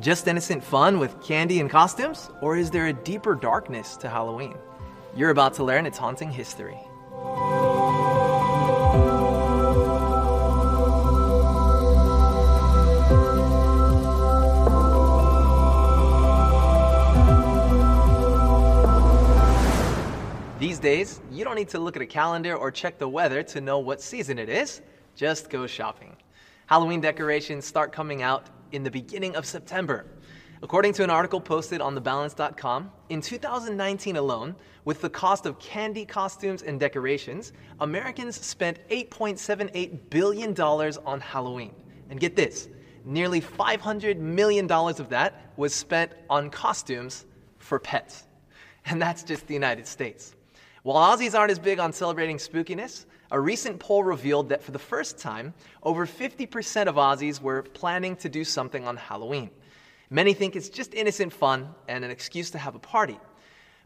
Just innocent fun with candy and costumes? Or is there a deeper darkness to Halloween? You're about to learn its haunting history. These days, you don't need to look at a calendar or check the weather to know what season it is. Just go shopping. Halloween decorations start coming out in the beginning of September. According to an article posted on thebalance.com, in 2019 alone, with the cost of candy costumes and decorations, Americans spent $8.78 billion on Halloween. And get this nearly $500 million of that was spent on costumes for pets. And that's just the United States. While Aussies aren't as big on celebrating spookiness, a recent poll revealed that for the first time, over 50% of Aussies were planning to do something on Halloween. Many think it's just innocent fun and an excuse to have a party.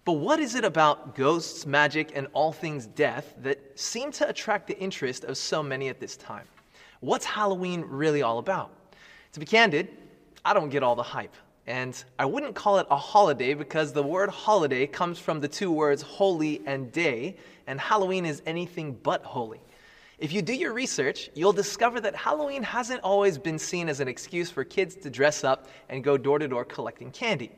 But what is it about ghosts, magic, and all things death that seem to attract the interest of so many at this time? What's Halloween really all about? To be candid, I don't get all the hype. And I wouldn't call it a holiday because the word holiday comes from the two words holy and day, and Halloween is anything but holy. If you do your research, you'll discover that Halloween hasn't always been seen as an excuse for kids to dress up and go door to door collecting candy.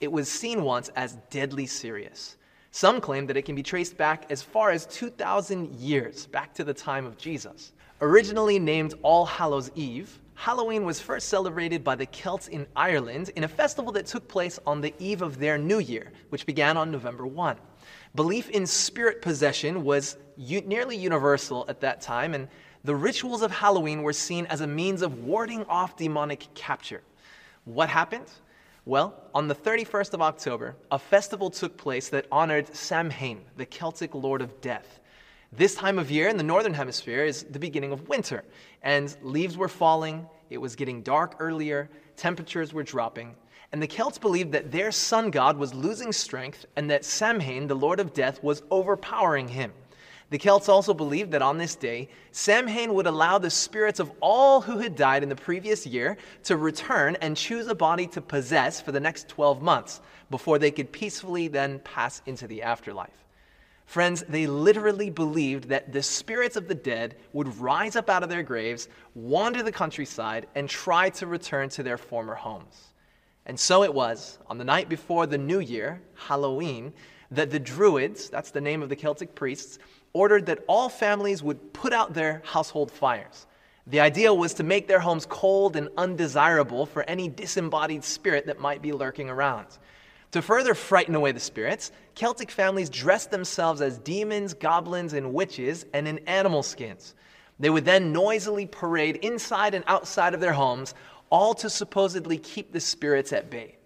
It was seen once as deadly serious. Some claim that it can be traced back as far as 2,000 years, back to the time of Jesus. Originally named All Hallows Eve, Halloween was first celebrated by the Celts in Ireland in a festival that took place on the eve of their new year, which began on November 1. Belief in spirit possession was u- nearly universal at that time, and the rituals of Halloween were seen as a means of warding off demonic capture. What happened? Well, on the 31st of October, a festival took place that honored Samhain, the Celtic lord of death. This time of year in the northern hemisphere is the beginning of winter, and leaves were falling, it was getting dark earlier, temperatures were dropping, and the Celts believed that their sun god was losing strength and that Samhain, the lord of death, was overpowering him. The Celts also believed that on this day, Samhain would allow the spirits of all who had died in the previous year to return and choose a body to possess for the next 12 months before they could peacefully then pass into the afterlife. Friends, they literally believed that the spirits of the dead would rise up out of their graves, wander the countryside, and try to return to their former homes. And so it was, on the night before the new year, Halloween, that the Druids, that's the name of the Celtic priests, ordered that all families would put out their household fires. The idea was to make their homes cold and undesirable for any disembodied spirit that might be lurking around. To further frighten away the spirits, Celtic families dressed themselves as demons, goblins, and witches and in animal skins. They would then noisily parade inside and outside of their homes, all to supposedly keep the spirits at bay.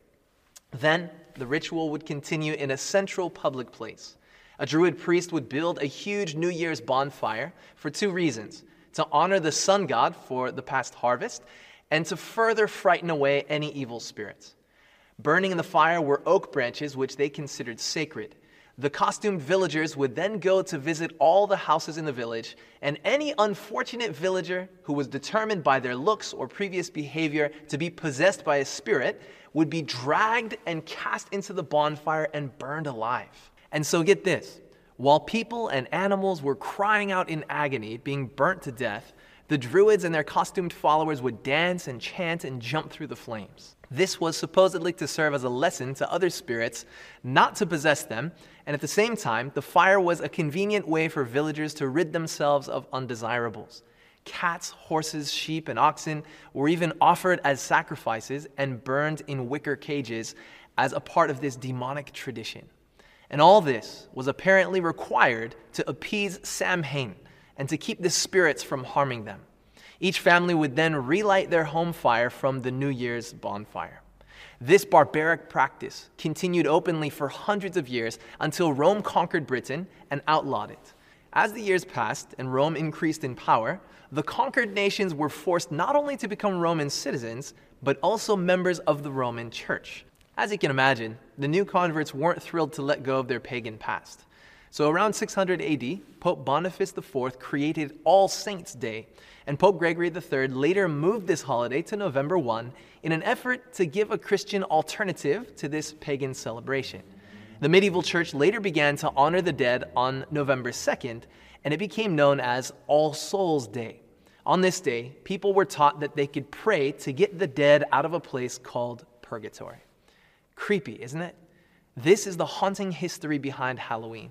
Then the ritual would continue in a central public place. A Druid priest would build a huge New Year's bonfire for two reasons to honor the sun god for the past harvest, and to further frighten away any evil spirits. Burning in the fire were oak branches, which they considered sacred. The costumed villagers would then go to visit all the houses in the village, and any unfortunate villager who was determined by their looks or previous behavior to be possessed by a spirit would be dragged and cast into the bonfire and burned alive. And so, get this while people and animals were crying out in agony, being burnt to death, the Druids and their costumed followers would dance and chant and jump through the flames. This was supposedly to serve as a lesson to other spirits not to possess them, and at the same time, the fire was a convenient way for villagers to rid themselves of undesirables. Cats, horses, sheep, and oxen were even offered as sacrifices and burned in wicker cages as a part of this demonic tradition. And all this was apparently required to appease Samhain and to keep the spirits from harming them. Each family would then relight their home fire from the New Year's bonfire. This barbaric practice continued openly for hundreds of years until Rome conquered Britain and outlawed it. As the years passed and Rome increased in power, the conquered nations were forced not only to become Roman citizens, but also members of the Roman Church. As you can imagine, the new converts weren't thrilled to let go of their pagan past. So around 600 AD, Pope Boniface IV created All Saints' Day, and Pope Gregory III later moved this holiday to November 1 in an effort to give a Christian alternative to this pagan celebration. The medieval church later began to honor the dead on November 2nd, and it became known as All Souls' Day. On this day, people were taught that they could pray to get the dead out of a place called purgatory. Creepy, isn't it? This is the haunting history behind Halloween.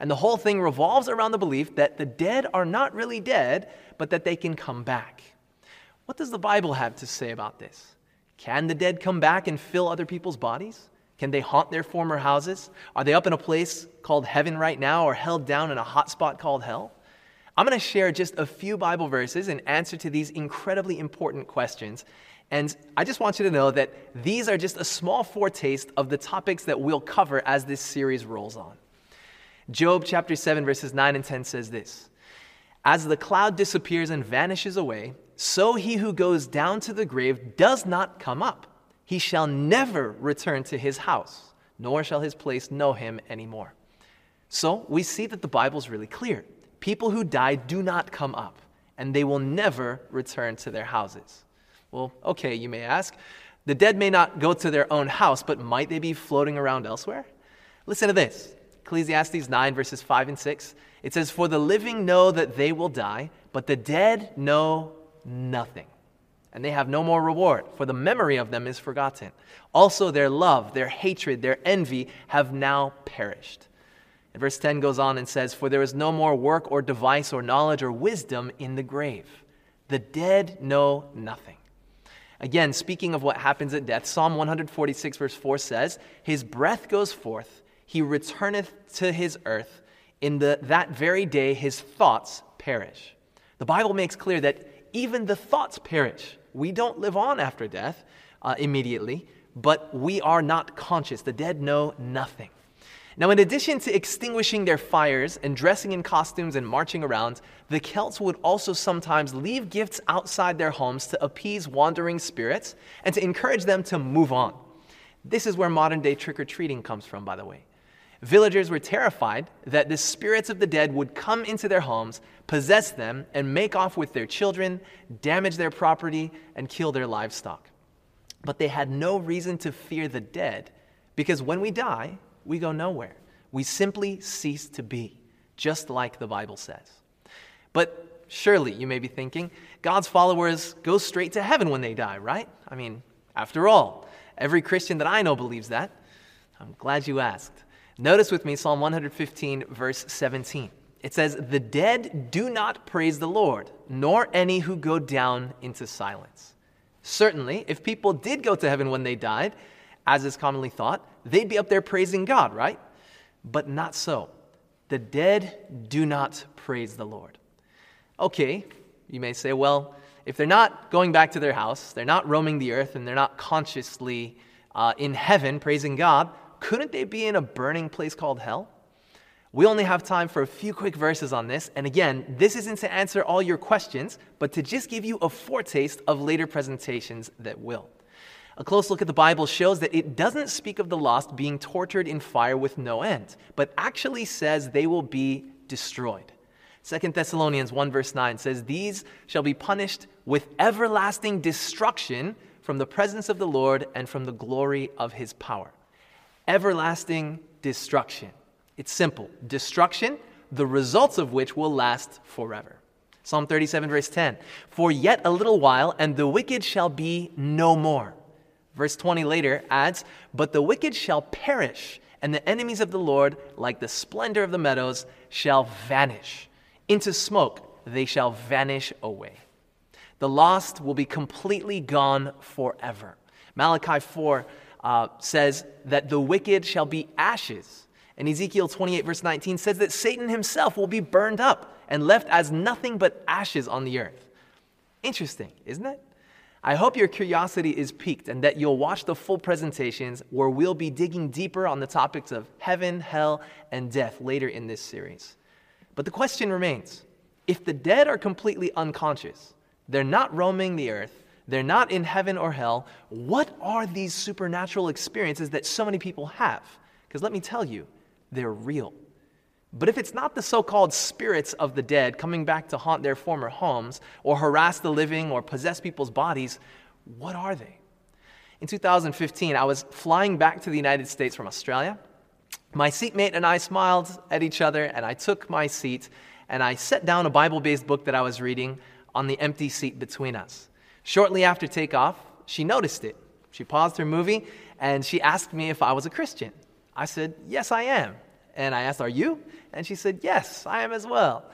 And the whole thing revolves around the belief that the dead are not really dead, but that they can come back. What does the Bible have to say about this? Can the dead come back and fill other people's bodies? Can they haunt their former houses? Are they up in a place called heaven right now or held down in a hot spot called hell? I'm going to share just a few Bible verses in answer to these incredibly important questions. And I just want you to know that these are just a small foretaste of the topics that we'll cover as this series rolls on. Job chapter 7, verses 9 and 10 says this As the cloud disappears and vanishes away, so he who goes down to the grave does not come up. He shall never return to his house, nor shall his place know him anymore. So we see that the Bible's really clear. People who die do not come up, and they will never return to their houses. Well, okay, you may ask. The dead may not go to their own house, but might they be floating around elsewhere? Listen to this Ecclesiastes 9, verses 5 and 6. It says, For the living know that they will die, but the dead know nothing. And they have no more reward, for the memory of them is forgotten. Also, their love, their hatred, their envy have now perished. And verse 10 goes on and says, For there is no more work or device or knowledge or wisdom in the grave. The dead know nothing. Again, speaking of what happens at death, Psalm 146, verse 4 says, His breath goes forth, he returneth to his earth. In the, that very day, his thoughts perish. The Bible makes clear that even the thoughts perish. We don't live on after death uh, immediately, but we are not conscious. The dead know nothing. Now, in addition to extinguishing their fires and dressing in costumes and marching around, the Celts would also sometimes leave gifts outside their homes to appease wandering spirits and to encourage them to move on. This is where modern day trick or treating comes from, by the way. Villagers were terrified that the spirits of the dead would come into their homes, possess them, and make off with their children, damage their property, and kill their livestock. But they had no reason to fear the dead because when we die, we go nowhere. We simply cease to be, just like the Bible says. But surely, you may be thinking, God's followers go straight to heaven when they die, right? I mean, after all, every Christian that I know believes that. I'm glad you asked. Notice with me Psalm 115, verse 17. It says, The dead do not praise the Lord, nor any who go down into silence. Certainly, if people did go to heaven when they died, as is commonly thought, they'd be up there praising God, right? But not so. The dead do not praise the Lord. Okay, you may say, well, if they're not going back to their house, they're not roaming the earth, and they're not consciously uh, in heaven praising God, couldn't they be in a burning place called hell? We only have time for a few quick verses on this. And again, this isn't to answer all your questions, but to just give you a foretaste of later presentations that will. A close look at the Bible shows that it doesn't speak of the lost being tortured in fire with no end, but actually says they will be destroyed. 2 Thessalonians 1 verse 9 says, These shall be punished with everlasting destruction from the presence of the Lord and from the glory of his power. Everlasting destruction. It's simple. Destruction, the results of which will last forever. Psalm 37 verse 10 For yet a little while, and the wicked shall be no more. Verse 20 later adds, But the wicked shall perish, and the enemies of the Lord, like the splendor of the meadows, shall vanish. Into smoke they shall vanish away. The lost will be completely gone forever. Malachi 4 uh, says that the wicked shall be ashes. And Ezekiel 28, verse 19, says that Satan himself will be burned up and left as nothing but ashes on the earth. Interesting, isn't it? I hope your curiosity is piqued and that you'll watch the full presentations where we'll be digging deeper on the topics of heaven, hell, and death later in this series. But the question remains if the dead are completely unconscious, they're not roaming the earth, they're not in heaven or hell, what are these supernatural experiences that so many people have? Because let me tell you, they're real. But if it's not the so called spirits of the dead coming back to haunt their former homes, or harass the living, or possess people's bodies, what are they? In 2015, I was flying back to the United States from Australia. My seatmate and I smiled at each other, and I took my seat and I set down a Bible based book that I was reading on the empty seat between us. Shortly after takeoff, she noticed it. She paused her movie and she asked me if I was a Christian. I said, Yes, I am. And I asked, Are you? And she said, Yes, I am as well.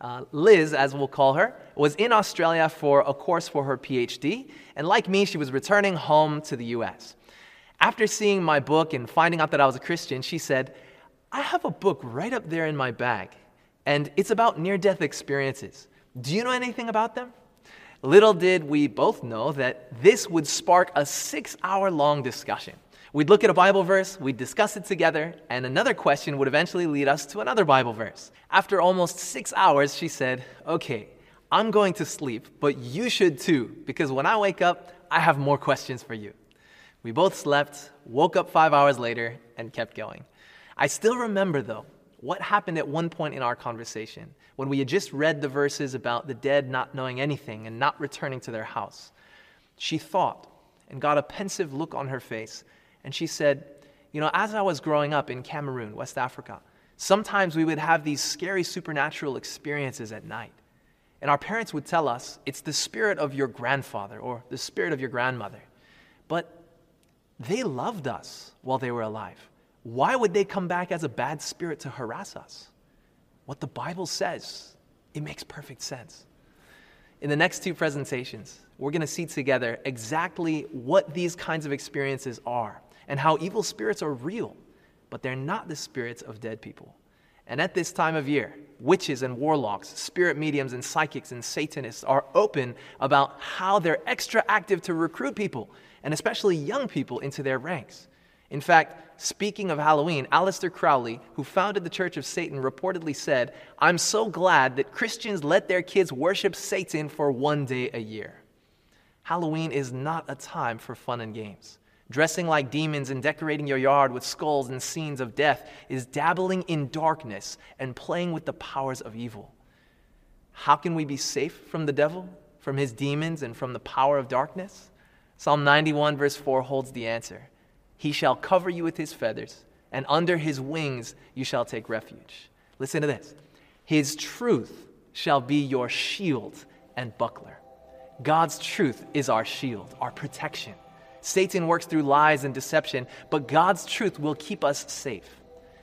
Uh, Liz, as we'll call her, was in Australia for a course for her PhD, and like me, she was returning home to the US. After seeing my book and finding out that I was a Christian, she said, I have a book right up there in my bag, and it's about near death experiences. Do you know anything about them? Little did we both know that this would spark a six hour long discussion. We'd look at a Bible verse, we'd discuss it together, and another question would eventually lead us to another Bible verse. After almost six hours, she said, Okay, I'm going to sleep, but you should too, because when I wake up, I have more questions for you. We both slept, woke up five hours later, and kept going. I still remember, though, what happened at one point in our conversation when we had just read the verses about the dead not knowing anything and not returning to their house. She thought and got a pensive look on her face, and she said, You know, as I was growing up in Cameroon, West Africa, sometimes we would have these scary supernatural experiences at night. And our parents would tell us, It's the spirit of your grandfather or the spirit of your grandmother. But they loved us while they were alive. Why would they come back as a bad spirit to harass us? What the Bible says, it makes perfect sense. In the next two presentations, we're going to see together exactly what these kinds of experiences are and how evil spirits are real, but they're not the spirits of dead people. And at this time of year, witches and warlocks, spirit mediums and psychics and Satanists are open about how they're extra active to recruit people, and especially young people, into their ranks. In fact, speaking of Halloween, Aleister Crowley, who founded the Church of Satan, reportedly said, I'm so glad that Christians let their kids worship Satan for one day a year. Halloween is not a time for fun and games. Dressing like demons and decorating your yard with skulls and scenes of death is dabbling in darkness and playing with the powers of evil. How can we be safe from the devil, from his demons, and from the power of darkness? Psalm 91, verse 4 holds the answer. He shall cover you with his feathers, and under his wings you shall take refuge. Listen to this His truth shall be your shield and buckler. God's truth is our shield, our protection. Satan works through lies and deception, but God's truth will keep us safe.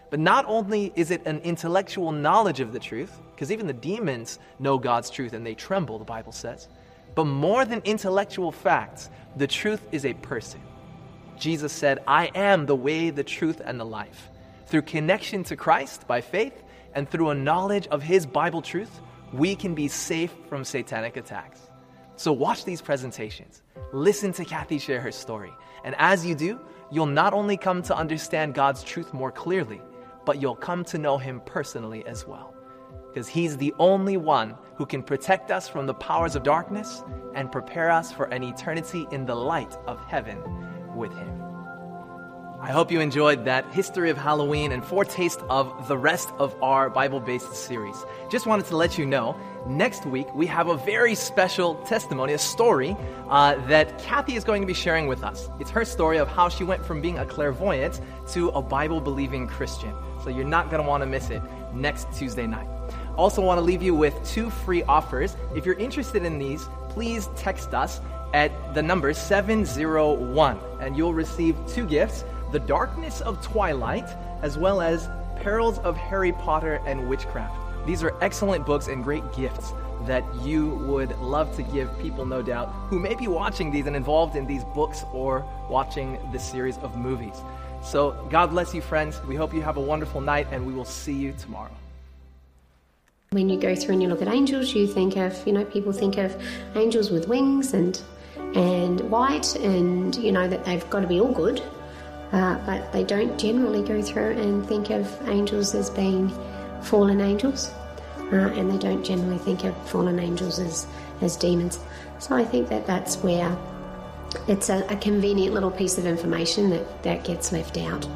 But not only is it an intellectual knowledge of the truth, because even the demons know God's truth and they tremble, the Bible says, but more than intellectual facts, the truth is a person. Jesus said, I am the way, the truth, and the life. Through connection to Christ by faith and through a knowledge of His Bible truth, we can be safe from satanic attacks. So watch these presentations. Listen to Kathy share her story. And as you do, you'll not only come to understand God's truth more clearly, but you'll come to know Him personally as well. Because He's the only one who can protect us from the powers of darkness and prepare us for an eternity in the light of heaven with him. I hope you enjoyed that history of Halloween and foretaste of the rest of our Bible based series. Just wanted to let you know next week we have a very special testimony, a story uh, that Kathy is going to be sharing with us. It's her story of how she went from being a clairvoyant to a Bible believing Christian. So you're not going to want to miss it next Tuesday night. Also, want to leave you with two free offers. If you're interested in these, please text us at the number 701, and you'll receive two gifts The Darkness of Twilight, as well as Perils of Harry Potter and Witchcraft. These are excellent books and great gifts that you would love to give people, no doubt, who may be watching these and involved in these books or watching this series of movies. So, God bless you, friends. We hope you have a wonderful night, and we will see you tomorrow. When you go through and you look at angels, you think of, you know, people think of angels with wings and and white, and you know that they've got to be all good, uh, but they don't generally go through and think of angels as being fallen angels, uh, and they don't generally think of fallen angels as, as demons. So I think that that's where it's a, a convenient little piece of information that, that gets left out.